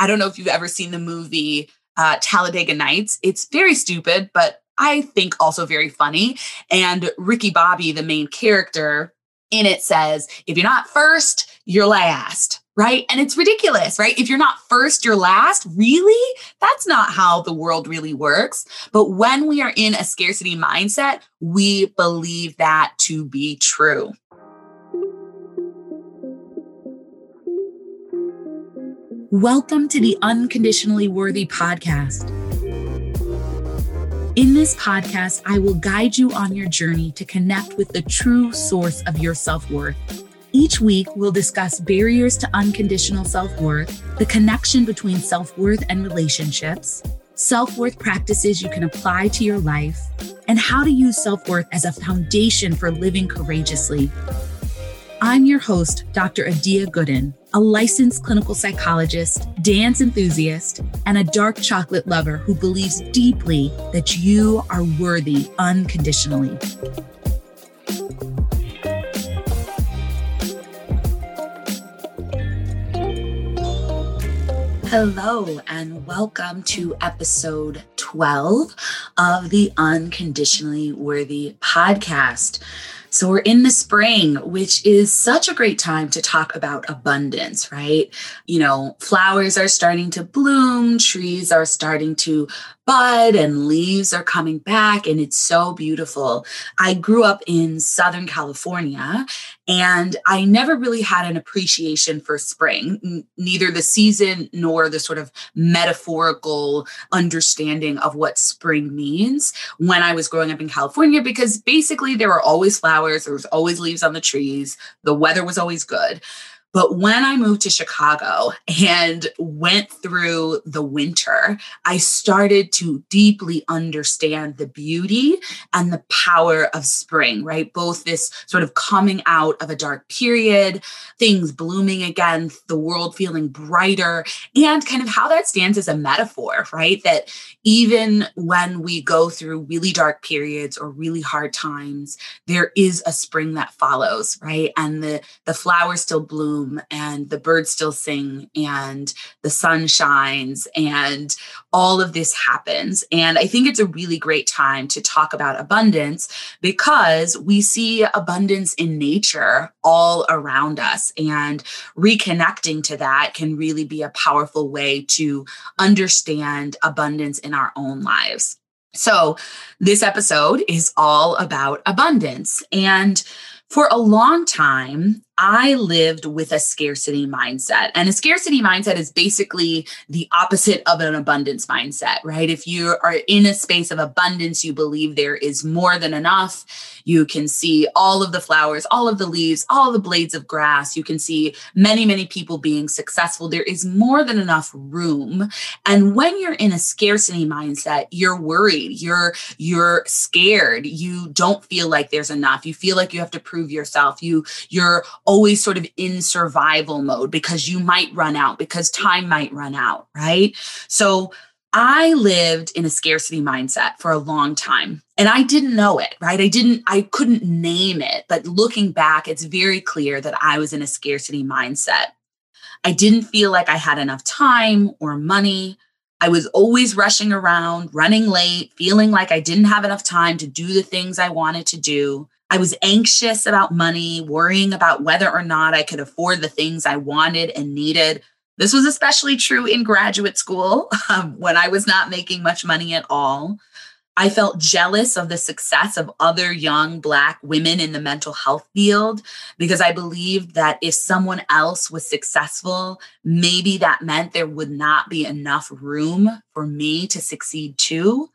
I don't know if you've ever seen the movie uh, Talladega Nights. It's very stupid, but I think also very funny. And Ricky Bobby, the main character in it, says, if you're not first, you're last. Right. And it's ridiculous, right? If you're not first, you're last. Really? That's not how the world really works. But when we are in a scarcity mindset, we believe that to be true. Welcome to the Unconditionally Worthy podcast. In this podcast, I will guide you on your journey to connect with the true source of your self worth. Each week, we'll discuss barriers to unconditional self worth, the connection between self worth and relationships, self worth practices you can apply to your life, and how to use self worth as a foundation for living courageously. I'm your host, Dr. Adia Gooden, a licensed clinical psychologist, dance enthusiast, and a dark chocolate lover who believes deeply that you are worthy unconditionally. Hello, and welcome to episode 12 of the Unconditionally Worthy podcast. So we're in the spring, which is such a great time to talk about abundance, right? You know, flowers are starting to bloom, trees are starting to bud and leaves are coming back and it's so beautiful. I grew up in Southern California and I never really had an appreciation for spring, neither the season nor the sort of metaphorical understanding of what spring means when I was growing up in California, because basically there were always flowers, there was always leaves on the trees, the weather was always good. But when I moved to Chicago and went through the winter, I started to deeply understand the beauty and the power of spring, right? Both this sort of coming out of a dark period, things blooming again, the world feeling brighter, and kind of how that stands as a metaphor, right? That even when we go through really dark periods or really hard times, there is a spring that follows, right? And the, the flowers still bloom bloom and the birds still sing and the sun shines and all of this happens. And I think it's a really great time to talk about abundance because we see abundance in nature all around us. And reconnecting to that can really be a powerful way to understand abundance in our own lives. So, this episode is all about abundance. And for a long time, I lived with a scarcity mindset. And a scarcity mindset is basically the opposite of an abundance mindset, right? If you are in a space of abundance, you believe there is more than enough. You can see all of the flowers, all of the leaves, all the blades of grass. You can see many, many people being successful. There is more than enough room. And when you're in a scarcity mindset, you're worried, you're you're scared. You don't feel like there's enough. You feel like you have to prove yourself. You you're always sort of in survival mode because you might run out, because time might run out, right? So I lived in a scarcity mindset for a long time and I didn't know it, right? I didn't, I couldn't name it. But looking back, it's very clear that I was in a scarcity mindset. I didn't feel like I had enough time or money. I was always rushing around, running late, feeling like I didn't have enough time to do the things I wanted to do. I was anxious about money, worrying about whether or not I could afford the things I wanted and needed. This was especially true in graduate school um, when I was not making much money at all. I felt jealous of the success of other young Black women in the mental health field because I believed that if someone else was successful, maybe that meant there would not be enough room for me to succeed too.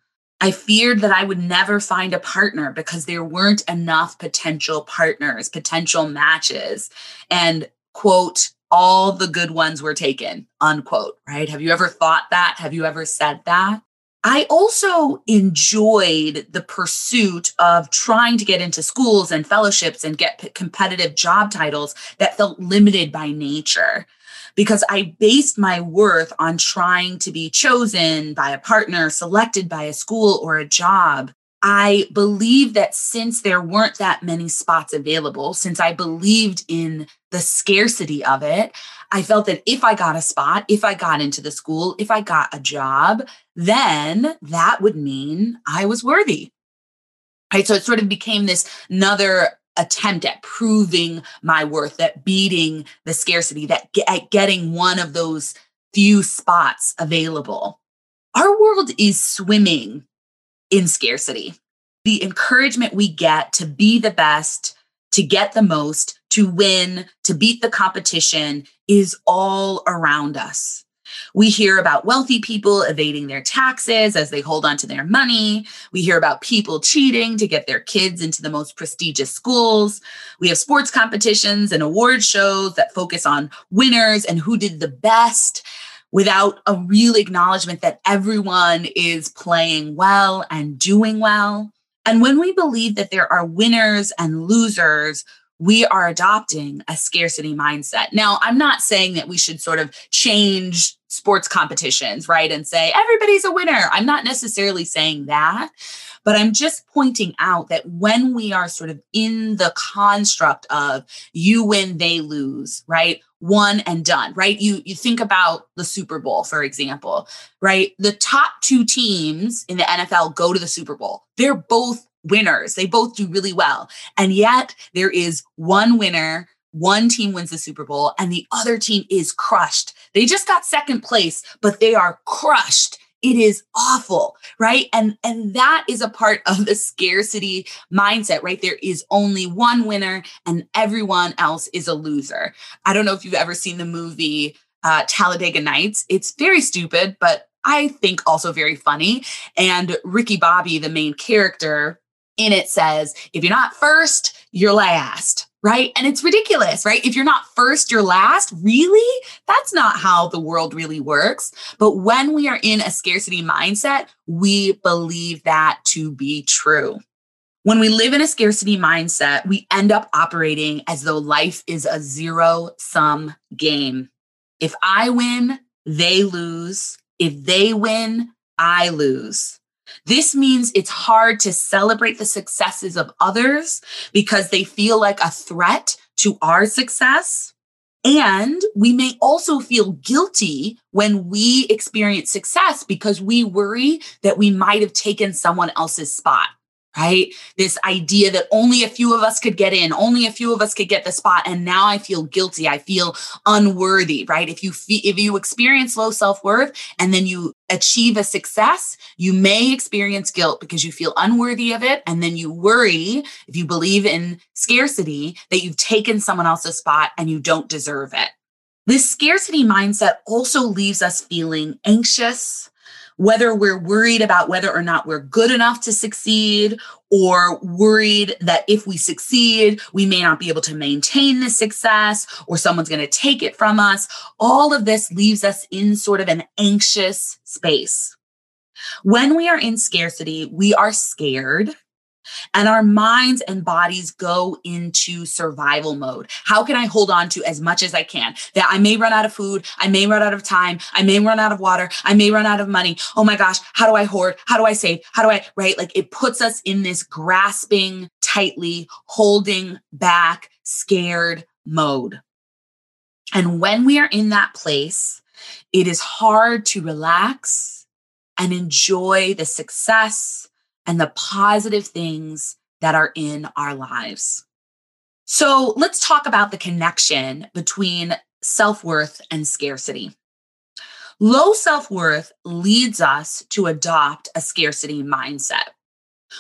I feared that I would never find a partner because there weren't enough potential partners, potential matches. And quote, all the good ones were taken, unquote, right? Have you ever thought that? Have you ever said that? I also enjoyed the pursuit of trying to get into schools and fellowships and get competitive job titles that felt limited by nature because I based my worth on trying to be chosen by a partner, selected by a school or a job. I believe that since there weren't that many spots available, since I believed in the scarcity of it, I felt that if I got a spot, if I got into the school, if I got a job, then that would mean I was worthy. Right. So it sort of became this another attempt at proving my worth, that beating the scarcity, that at getting one of those few spots available. Our world is swimming in scarcity. The encouragement we get to be the best, to get the most, to win, to beat the competition is all around us. We hear about wealthy people evading their taxes as they hold on to their money. We hear about people cheating to get their kids into the most prestigious schools. We have sports competitions and award shows that focus on winners and who did the best without a real acknowledgement that everyone is playing well and doing well. And when we believe that there are winners and losers, we are adopting a scarcity mindset. Now, I'm not saying that we should sort of change sports competitions, right? And say everybody's a winner. I'm not necessarily saying that, but I'm just pointing out that when we are sort of in the construct of you win, they lose, right? One and done, right? You you think about the Super Bowl, for example, right? The top two teams in the NFL go to the Super Bowl. They're both winners. They both do really well. And yet there is one winner, one team wins the Super Bowl, and the other team is crushed. They just got second place, but they are crushed. It is awful, right? And and that is a part of the scarcity mindset, right? There is only one winner and everyone else is a loser. I don't know if you've ever seen the movie uh, Talladega Nights. It's very stupid, but I think also very funny. And Ricky Bobby, the main character, in it says, if you're not first, you're last, right? And it's ridiculous, right? If you're not first, you're last. Really? That's not how the world really works. But when we are in a scarcity mindset, we believe that to be true. When we live in a scarcity mindset, we end up operating as though life is a zero sum game. If I win, they lose. If they win, I lose. This means it's hard to celebrate the successes of others because they feel like a threat to our success. And we may also feel guilty when we experience success because we worry that we might have taken someone else's spot right? This idea that only a few of us could get in, only a few of us could get the spot, and now I feel guilty. I feel unworthy, right? If you fe- if you experience low self worth and then you achieve a success, you may experience guilt because you feel unworthy of it, and then you worry if you believe in scarcity that you've taken someone else's spot and you don't deserve it. This scarcity mindset also leaves us feeling anxious, whether we're worried about whether or not we're good enough to succeed or worried that if we succeed, we may not be able to maintain the success or someone's going to take it from us. All of this leaves us in sort of an anxious space. When we are in scarcity, we are scared and our minds and bodies go into survival mode. How can I hold on to as much as I can? That I may run out of food, I may run out of time, I may run out of water, I may run out of money. Oh my gosh, how do I hoard? How do I save? How do I, right? Like it puts us in this grasping tightly, holding back, scared mode. And when we are in that place, it is hard to relax and enjoy the success and the positive things that are in our lives. So let's talk about the connection between self worth and scarcity. Low self worth leads us to adopt a scarcity mindset.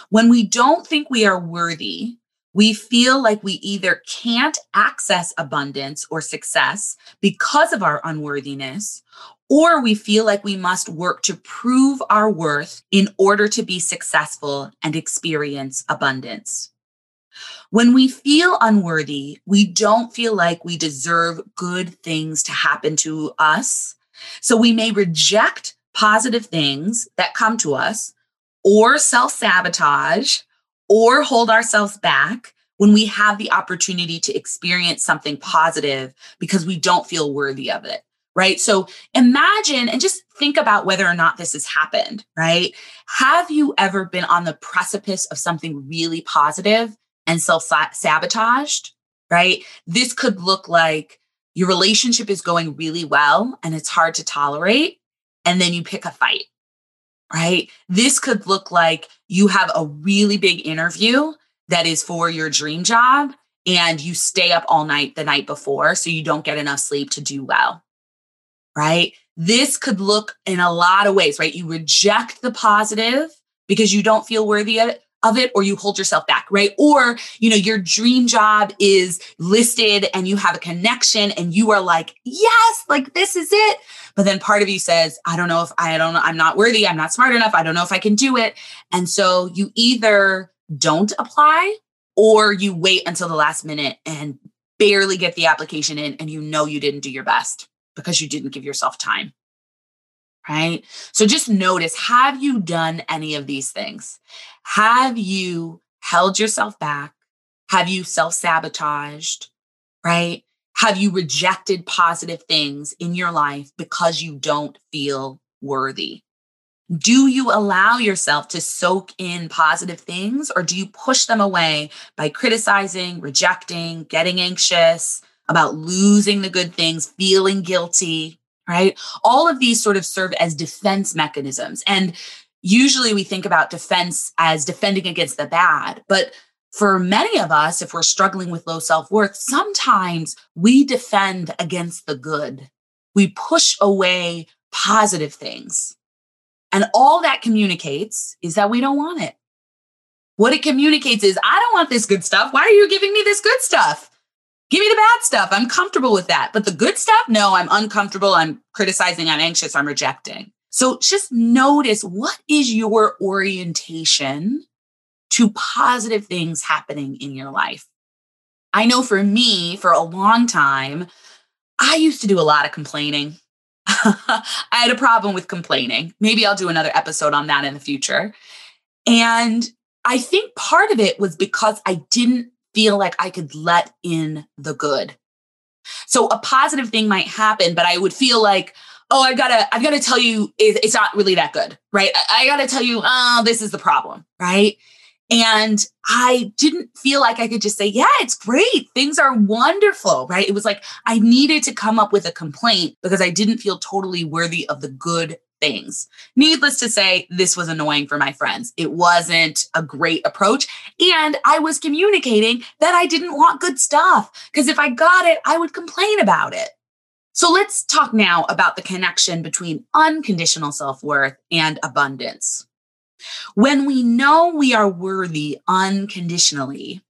When we don't think we are worthy, we feel like we either can't access abundance or success because of our unworthiness, or we feel like we must work to prove our worth in order to be successful and experience abundance. When we feel unworthy, we don't feel like we deserve good things to happen to us. So we may reject positive things that come to us or self sabotage or hold ourselves back when we have the opportunity to experience something positive because we don't feel worthy of it right? So imagine and just think about whether or not this has happened, right? Have you ever been on the precipice of something really positive and self sabotaged, right? This could look like your relationship is going really well and it's hard to tolerate, and then you pick a fight, right? This could look like you have a really big interview that is for your dream job and you stay up all night the night before so you don't get enough sleep to do well, right? This could look in a lot of ways, right? You reject the positive because you don't feel worthy of it, of it or you hold yourself back, right? Or, you know, your dream job is listed and you have a connection and you are like, yes, like this is it. But then part of you says, I don't know if I don't I'm not worthy, I'm not smart enough, I don't know if I can do it. And so you either don't apply or you wait until the last minute and barely get the application in and you know you didn't do your best because you didn't give yourself time. Right. So just notice have you done any of these things? Have you held yourself back? Have you self sabotaged? Right. Have you rejected positive things in your life because you don't feel worthy? Do you allow yourself to soak in positive things or do you push them away by criticizing, rejecting, getting anxious about losing the good things, feeling guilty, right? All of these sort of serve as defense mechanisms. And usually we think about defense as defending against the bad, but for many of us, if we're struggling with low self worth, sometimes we defend against the good. We push away positive things. And all that communicates is that we don't want it. What it communicates is, I don't want this good stuff. Why are you giving me this good stuff? Give me the bad stuff. I'm comfortable with that. But the good stuff, no, I'm uncomfortable. I'm criticizing. I'm anxious. I'm rejecting. So just notice what is your orientation to positive things happening in your life. I know for me, for a long time, I used to do a lot of complaining. I had a problem with complaining. Maybe I'll do another episode on that in the future. And I think part of it was because I didn't feel like I could let in the good. So a positive thing might happen, but I would feel like, oh, I've got to, I've got to tell you, it's not really that good, right? I, I got to tell you, oh, this is the problem, right? And I didn't feel like I could just say, yeah, it's great. Things are wonderful, right? It was like I needed to come up with a complaint because I didn't feel totally worthy of the good things. Needless to say, this was annoying for my friends. It wasn't a great approach. And I was communicating that I didn't want good stuff because if I got it, I would complain about it. So let's talk now about the connection between unconditional self worth and abundance. When we know we are worthy unconditionally,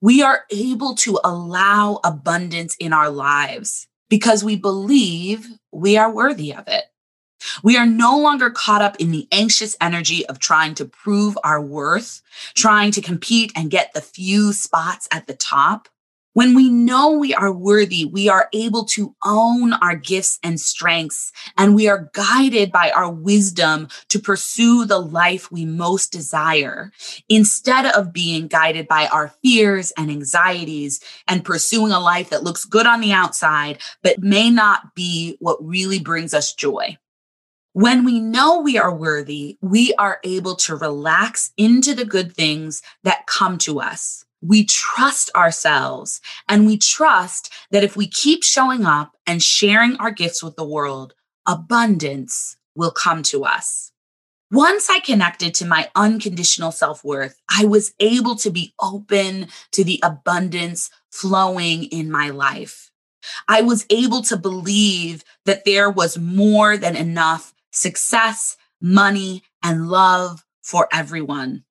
we are able to allow abundance in our lives because we believe we are worthy of it. We are no longer caught up in the anxious energy of trying to prove our worth, trying to compete and get the few spots at the top. When we know we are worthy, we are able to own our gifts and strengths, and we are guided by our wisdom to pursue the life we most desire instead of being guided by our fears and anxieties and pursuing a life that looks good on the outside, but may not be what really brings us joy. When we know we are worthy, we are able to relax into the good things that come to us we trust ourselves and we trust that if we keep showing up and sharing our gifts with the world, abundance will come to us. Once I connected to my unconditional self worth, I was able to be open to the abundance flowing in my life. I was able to believe that there was more than enough success, money, and love for everyone.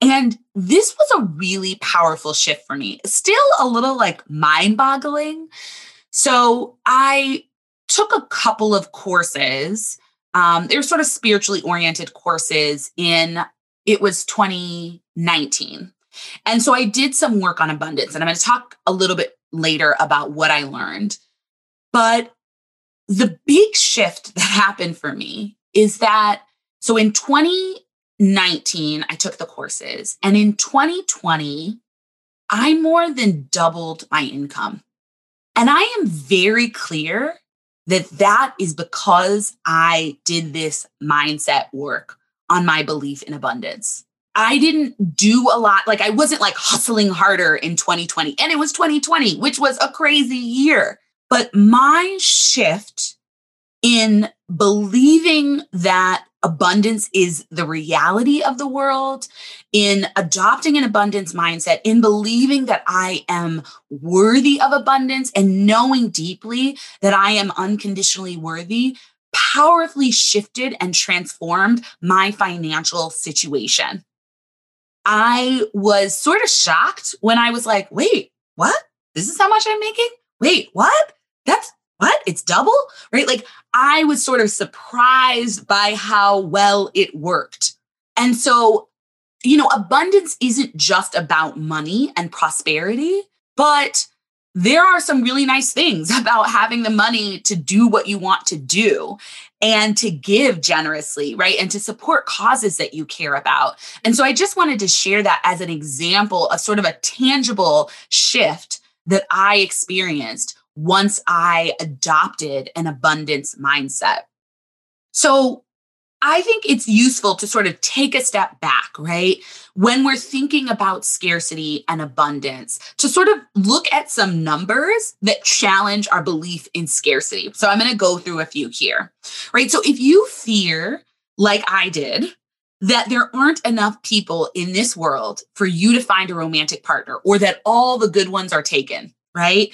And this was a really powerful shift for me. Still a little like mind boggling. So I took a couple of courses. Um, they were sort of spiritually oriented courses in, it was 2019. And so I did some work on abundance, and I'm going to talk a little bit later about what I learned. But the big shift that happened for me is that so in 2019, I took the courses. And in 2020, I more than doubled my income. And I am very clear that that is because I did this mindset work on my belief in abundance. I didn't do a lot. Like I wasn't like hustling harder in 2020 and it was 2020, which was a crazy year. But my shift in believing that abundance is the reality of the world, in adopting an abundance mindset, in believing that I am worthy of abundance and knowing deeply that I am unconditionally worthy, powerfully shifted and transformed my financial situation. I was sort of shocked when I was like, wait, what? This is how much I'm making? Wait, what? That's what? It's double, right? Like I was sort of surprised by how well it worked. And so, you know, abundance isn't just about money and prosperity, but there are some really nice things about having the money to do what you want to do and to give generously, right? And to support causes that you care about. And so I just wanted to share that as an example of sort of a tangible shift that I experienced once I adopted an abundance mindset. So I think it's useful to sort of take a step back, right? When we're thinking about scarcity and abundance, to sort of look at some numbers that challenge our belief in scarcity. So I'm going to go through a few here, right? So if you fear, like I did, that there aren't enough people in this world for you to find a romantic partner or that all the good ones are taken, right?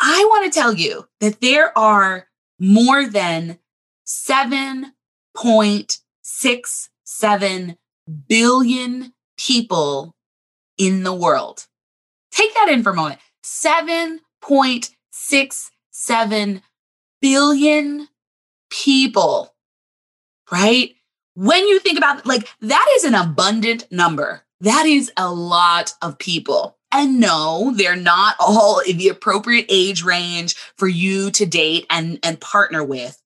I want to tell you that there are more than 7.67 billion people in the world. Take that in for a moment. 7.67 billion people, right? When you think about like that is an abundant number. That is a lot of people. And no, they're not all in the appropriate age range for you to date and, and partner with.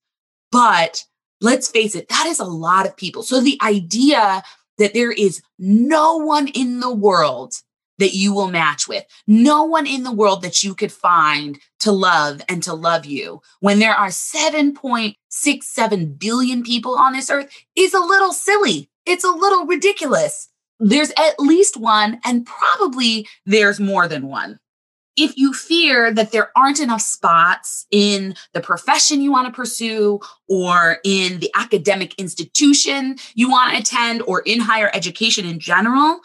But let's face it, that is a lot of people. So the idea that there is no one in the world that you will match with, no one in the world that you could find to love and to love you when there are 7.67 billion people on this earth is a little silly. It's a little ridiculous there's at least one, and probably there's more than one. If you fear that there aren't enough spots in the profession you want to pursue, or in the academic institution you want to attend, or in higher education in general,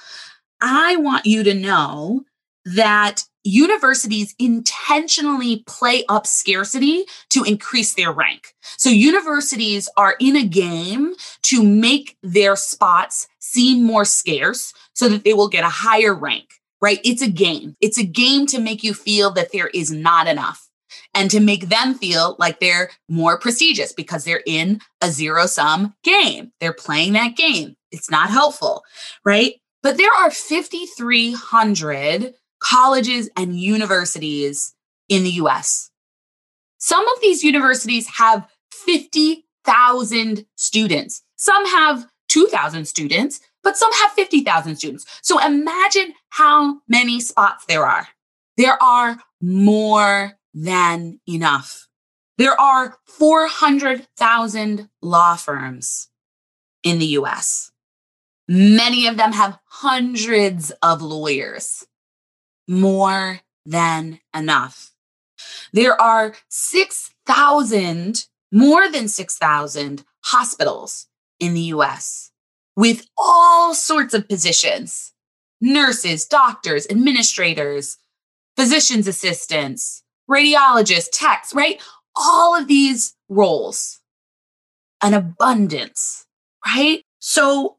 I want you to know that universities intentionally play up scarcity to increase their rank. So universities are in a game to make their spots seem more scarce so that they will get a higher rank, right? It's a game. It's a game to make you feel that there is not enough and to make them feel like they're more prestigious because they're in a zero sum game. They're playing that game. It's not helpful, right? But there are 5,300 colleges and universities in the US. Some of these universities have 50,000 students. Some have 2,000 students, but some have 50,000 students. So imagine how many spots there are. There are more than enough. There are 400,000 law firms in the US. Many of them have hundreds of lawyers more than enough. There are 6,000, more than 6,000 hospitals in the US with all sorts of positions nurses, doctors, administrators, physician's assistants, radiologists, techs, right? All of these roles, an abundance, right? So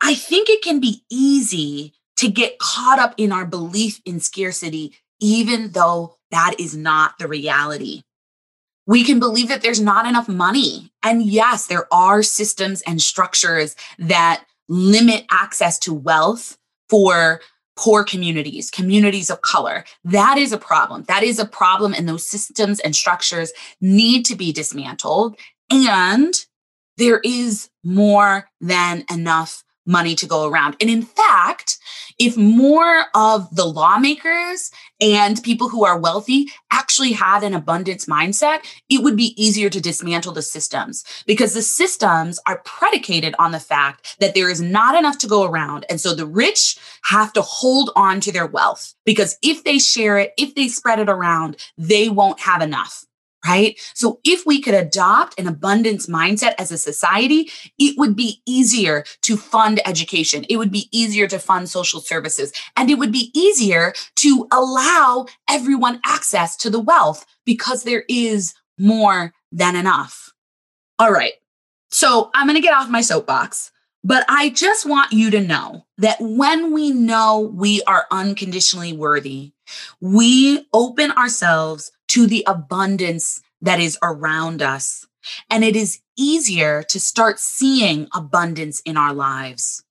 I think it can be easy to get caught up in our belief in scarcity, even though that is not the reality. We can believe that there's not enough money. And yes, there are systems and structures that limit access to wealth for poor communities, communities of color. That is a problem. That is a problem. And those systems and structures need to be dismantled. And there is more than enough money to go around. And in fact, If more of the lawmakers and people who are wealthy actually had an abundance mindset, it would be easier to dismantle the systems because the systems are predicated on the fact that there is not enough to go around. And so the rich have to hold on to their wealth because if they share it, if they spread it around, they won't have enough right? So if we could adopt an abundance mindset as a society, it would be easier to fund education. It would be easier to fund social services and it would be easier to allow everyone access to the wealth because there is more than enough. All right. So I'm going to get off my soapbox. But I just want you to know that when we know we are unconditionally worthy, we open ourselves to the abundance that is around us. And it is easier to start seeing abundance in our lives.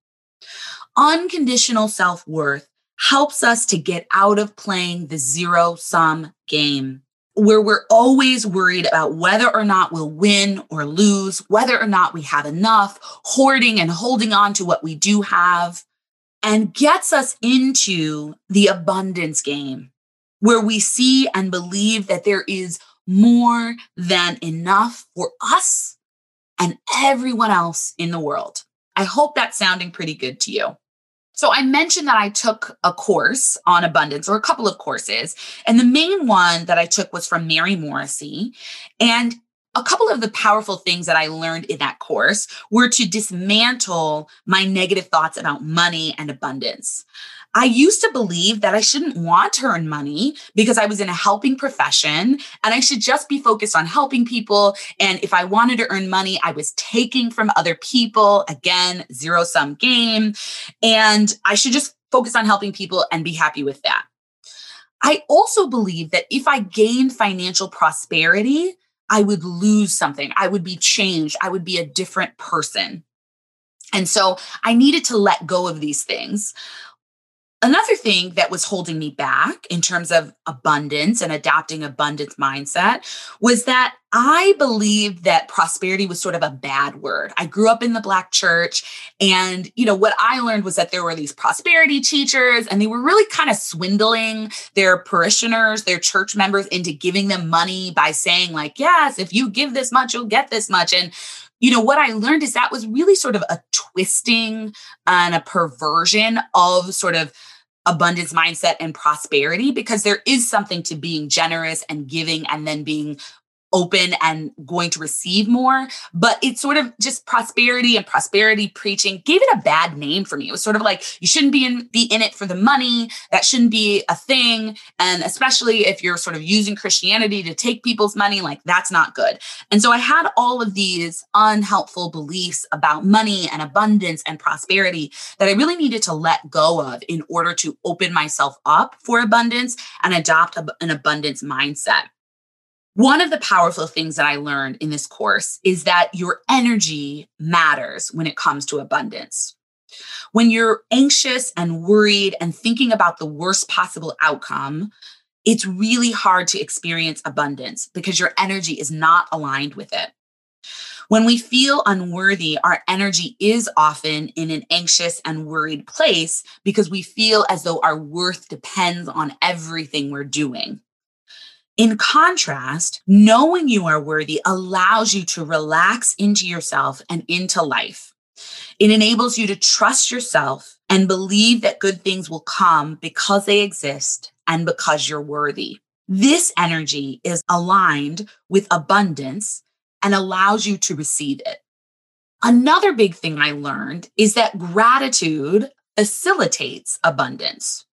Unconditional self worth helps us to get out of playing the zero sum game where we're always worried about whether or not we'll win or lose, whether or not we have enough, hoarding and holding on to what we do have, and gets us into the abundance game where we see and believe that there is more than enough for us and everyone else in the world. I hope that's sounding pretty good to you. So I mentioned that I took a course on abundance or a couple of courses. And the main one that I took was from Mary Morrissey. And a couple of the powerful things that I learned in that course were to dismantle my negative thoughts about money and abundance. I used to believe that I shouldn't want to earn money because I was in a helping profession and I should just be focused on helping people. And if I wanted to earn money, I was taking from other people. Again, zero sum game. And I should just focus on helping people and be happy with that. I also believe that if I gained financial prosperity, I would lose something. I would be changed. I would be a different person. And so I needed to let go of these things. Another thing that was holding me back in terms of abundance and adopting abundance mindset was that I believed that prosperity was sort of a bad word. I grew up in the black church and you know what I learned was that there were these prosperity teachers and they were really kind of swindling their parishioners, their church members into giving them money by saying like, "Yes, if you give this much, you'll get this much." And you know, what I learned is that was really sort of a twisting and a perversion of sort of abundance mindset and prosperity because there is something to being generous and giving and then being open and going to receive more. But it's sort of just prosperity and prosperity preaching gave it a bad name for me. It was sort of like you shouldn't be in be in it for the money. That shouldn't be a thing. And especially if you're sort of using Christianity to take people's money, like that's not good. And so I had all of these unhelpful beliefs about money and abundance and prosperity that I really needed to let go of in order to open myself up for abundance and adopt an abundance mindset. One of the powerful things that I learned in this course is that your energy matters when it comes to abundance. When you're anxious and worried and thinking about the worst possible outcome, it's really hard to experience abundance because your energy is not aligned with it. When we feel unworthy, our energy is often in an anxious and worried place because we feel as though our worth depends on everything we're doing. In contrast, knowing you are worthy allows you to relax into yourself and into life. It enables you to trust yourself and believe that good things will come because they exist and because you're worthy. This energy is aligned with abundance and allows you to receive it. Another big thing I learned is that gratitude facilitates abundance.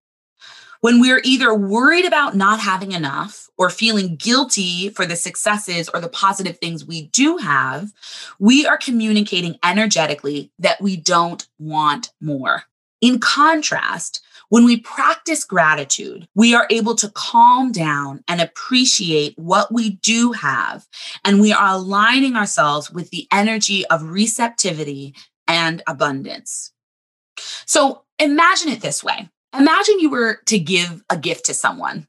When we're either worried about not having enough or feeling guilty for the successes or the positive things we do have, we are communicating energetically that we don't want more. In contrast, when we practice gratitude, we are able to calm down and appreciate what we do have. And we are aligning ourselves with the energy of receptivity and abundance. So imagine it this way Imagine you were to give a gift to someone.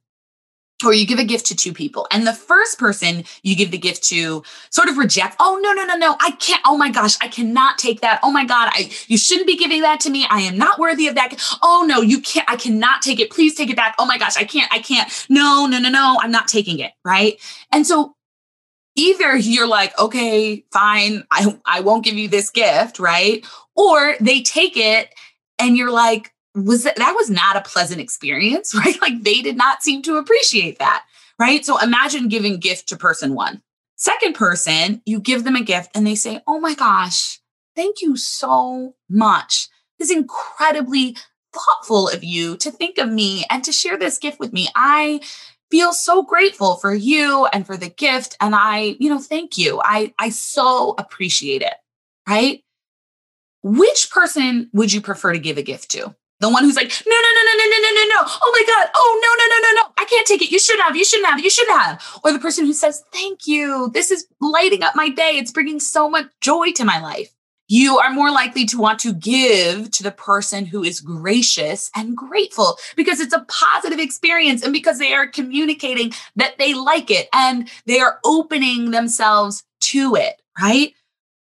or you give a gift to two people and the first person you give the gift to sort of rejects oh no no no no i can't oh my gosh i cannot take that oh my god i you shouldn't be giving that to me i am not worthy of that oh no you can't i cannot take it please take it back oh my gosh i can't i can't no no no no i'm not taking it right and so either you're like okay fine i i won't give you this gift right or they take it and you're like was that, that was not a pleasant experience, right? Like they did not seem to appreciate that, right? So imagine giving gift to person one. Second person, you give them a gift and they say, Oh my gosh, thank you so much. This is incredibly thoughtful of you to think of me and to share this gift with me. I feel so grateful for you and for the gift. And I, you know, thank you. I, I so appreciate it. Right. Which person would you prefer to give a gift to? The one who's like, no, no, no, no, no, no, no, no, no. Oh my God. Oh, no, no, no, no, no. I can't take it. You shouldn't have. You shouldn't have. You shouldn't have. Or the person who says, thank you. This is lighting up my day. It's bringing so much joy to my life. You are more likely to want to give to the person who is gracious and grateful because it's a positive experience and because they are communicating that they like it and they are opening themselves to it, right?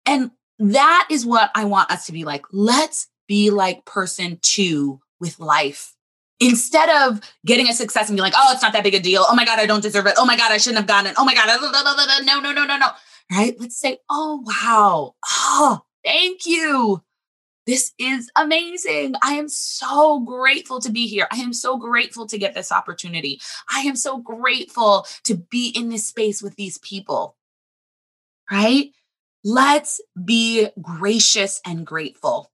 And that is what I want us to be like. Let's be like person two with life. Instead of getting a success and be like, oh, it's not that big a deal. Oh my God, I don't deserve it. Oh my God, I shouldn't have gotten it. Oh my God, no, no, no, no, no. Right? Let's say, oh, wow. Oh, thank you. This is amazing. I am so grateful to be here. I am so grateful to get this opportunity. I am so grateful to be in this space with these people. Right? Let's be gracious and grateful.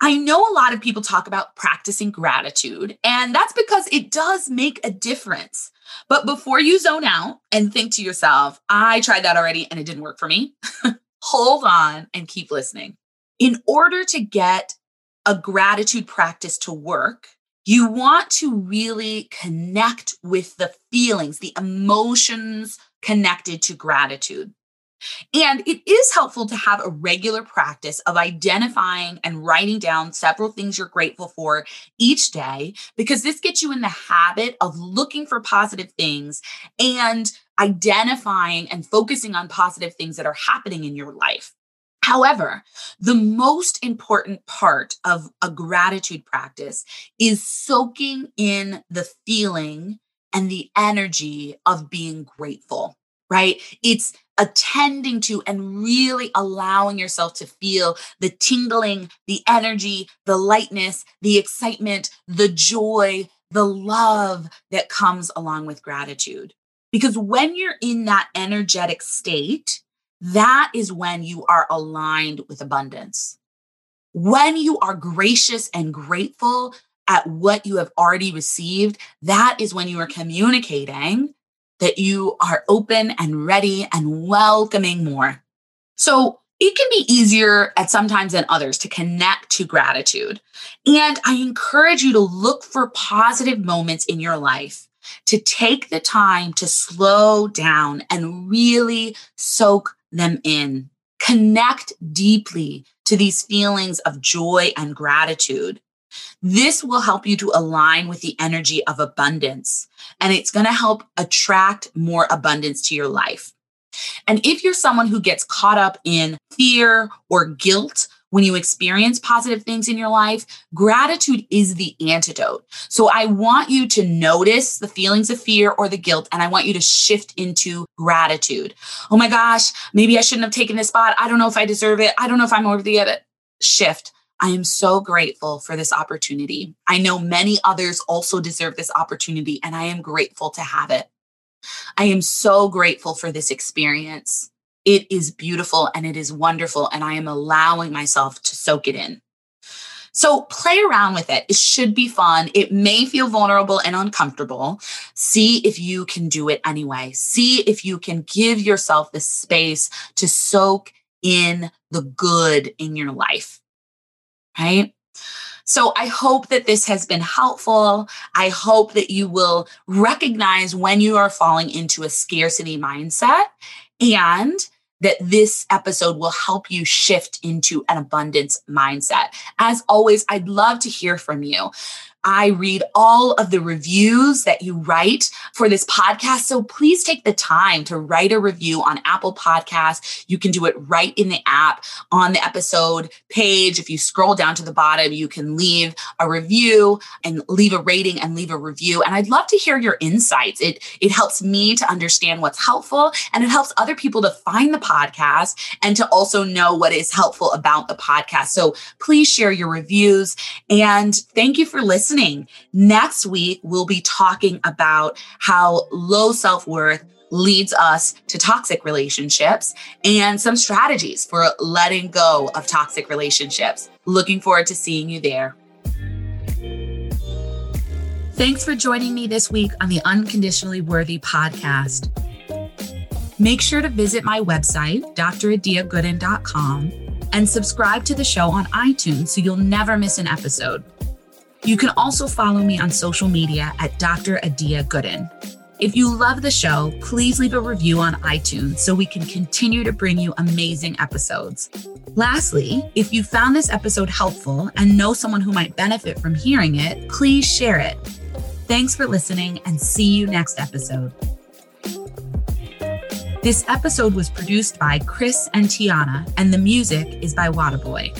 I know a lot of people talk about practicing gratitude, and that's because it does make a difference. But before you zone out and think to yourself, I tried that already and it didn't work for me, hold on and keep listening. In order to get a gratitude practice to work, you want to really connect with the feelings, the emotions connected to gratitude. And it is helpful to have a regular practice of identifying and writing down several things you're grateful for each day, because this gets you in the habit of looking for positive things and identifying and focusing on positive things that are happening in your life. However, the most important part of a gratitude practice is soaking in the feeling and the energy of being grateful, right? It's attending to and really allowing yourself to feel the tingling, the energy, the lightness, the excitement, the joy, the love that comes along with gratitude. Because when you're in that energetic state, that is when you are aligned with abundance. When you are gracious and grateful at what you have already received, that is when you are communicating that you are open and ready and welcoming more. So it can be easier at sometimes than others to connect to gratitude. And I encourage you to look for positive moments in your life, to take the time to slow down and really soak them in. Connect deeply to these feelings of joy and gratitude. This will help you to align with the energy of abundance and it's going to help attract more abundance to your life. And if you're someone who gets caught up in fear or guilt when you experience positive things in your life, gratitude is the antidote. So I want you to notice the feelings of fear or the guilt, and I want you to shift into gratitude. Oh my gosh, maybe I shouldn't have taken this spot. I don't know if I deserve it. I don't know if I'm worthy of it. Shift. I am so grateful for this opportunity. I know many others also deserve this opportunity, and I am grateful to have it. I am so grateful for this experience. It is beautiful and it is wonderful, and I am allowing myself to soak it in. So play around with it. It should be fun. It may feel vulnerable and uncomfortable. See if you can do it anyway. See if you can give yourself the space to soak in the good in your life right? So I hope that this has been helpful. I hope that you will recognize when you are falling into a scarcity mindset and that this episode will help you shift into an abundance mindset. As always, I'd love to hear from you. I read all of the reviews that you write for this podcast. So please take the time to write a review on Apple Podcasts. You can do it right in the app on the episode page. If you scroll down to the bottom, you can leave a review and leave a rating and leave a review. And I'd love to hear your insights. It, it helps me to understand what's helpful and it helps other people to find the podcast and to also know what is helpful about the podcast. So please share your reviews and thank you for listening. Next week, we'll be talking about how low self worth leads us to toxic relationships and some strategies for letting go of toxic relationships. Looking forward to seeing you there. Thanks for joining me this week on the Unconditionally Worthy podcast. Make sure to visit my website, dradiagooden.com, and subscribe to the show on iTunes so you'll never miss an episode. You can also follow me on social media at Dr. Adia Gooden. If you love the show, please leave a review on iTunes so we can continue to bring you amazing episodes. Lastly, if you found this episode helpful and know someone who might benefit from hearing it, please share it. Thanks for listening and see you next episode. This episode was produced by Chris and Tiana, and the music is by Wadaboy.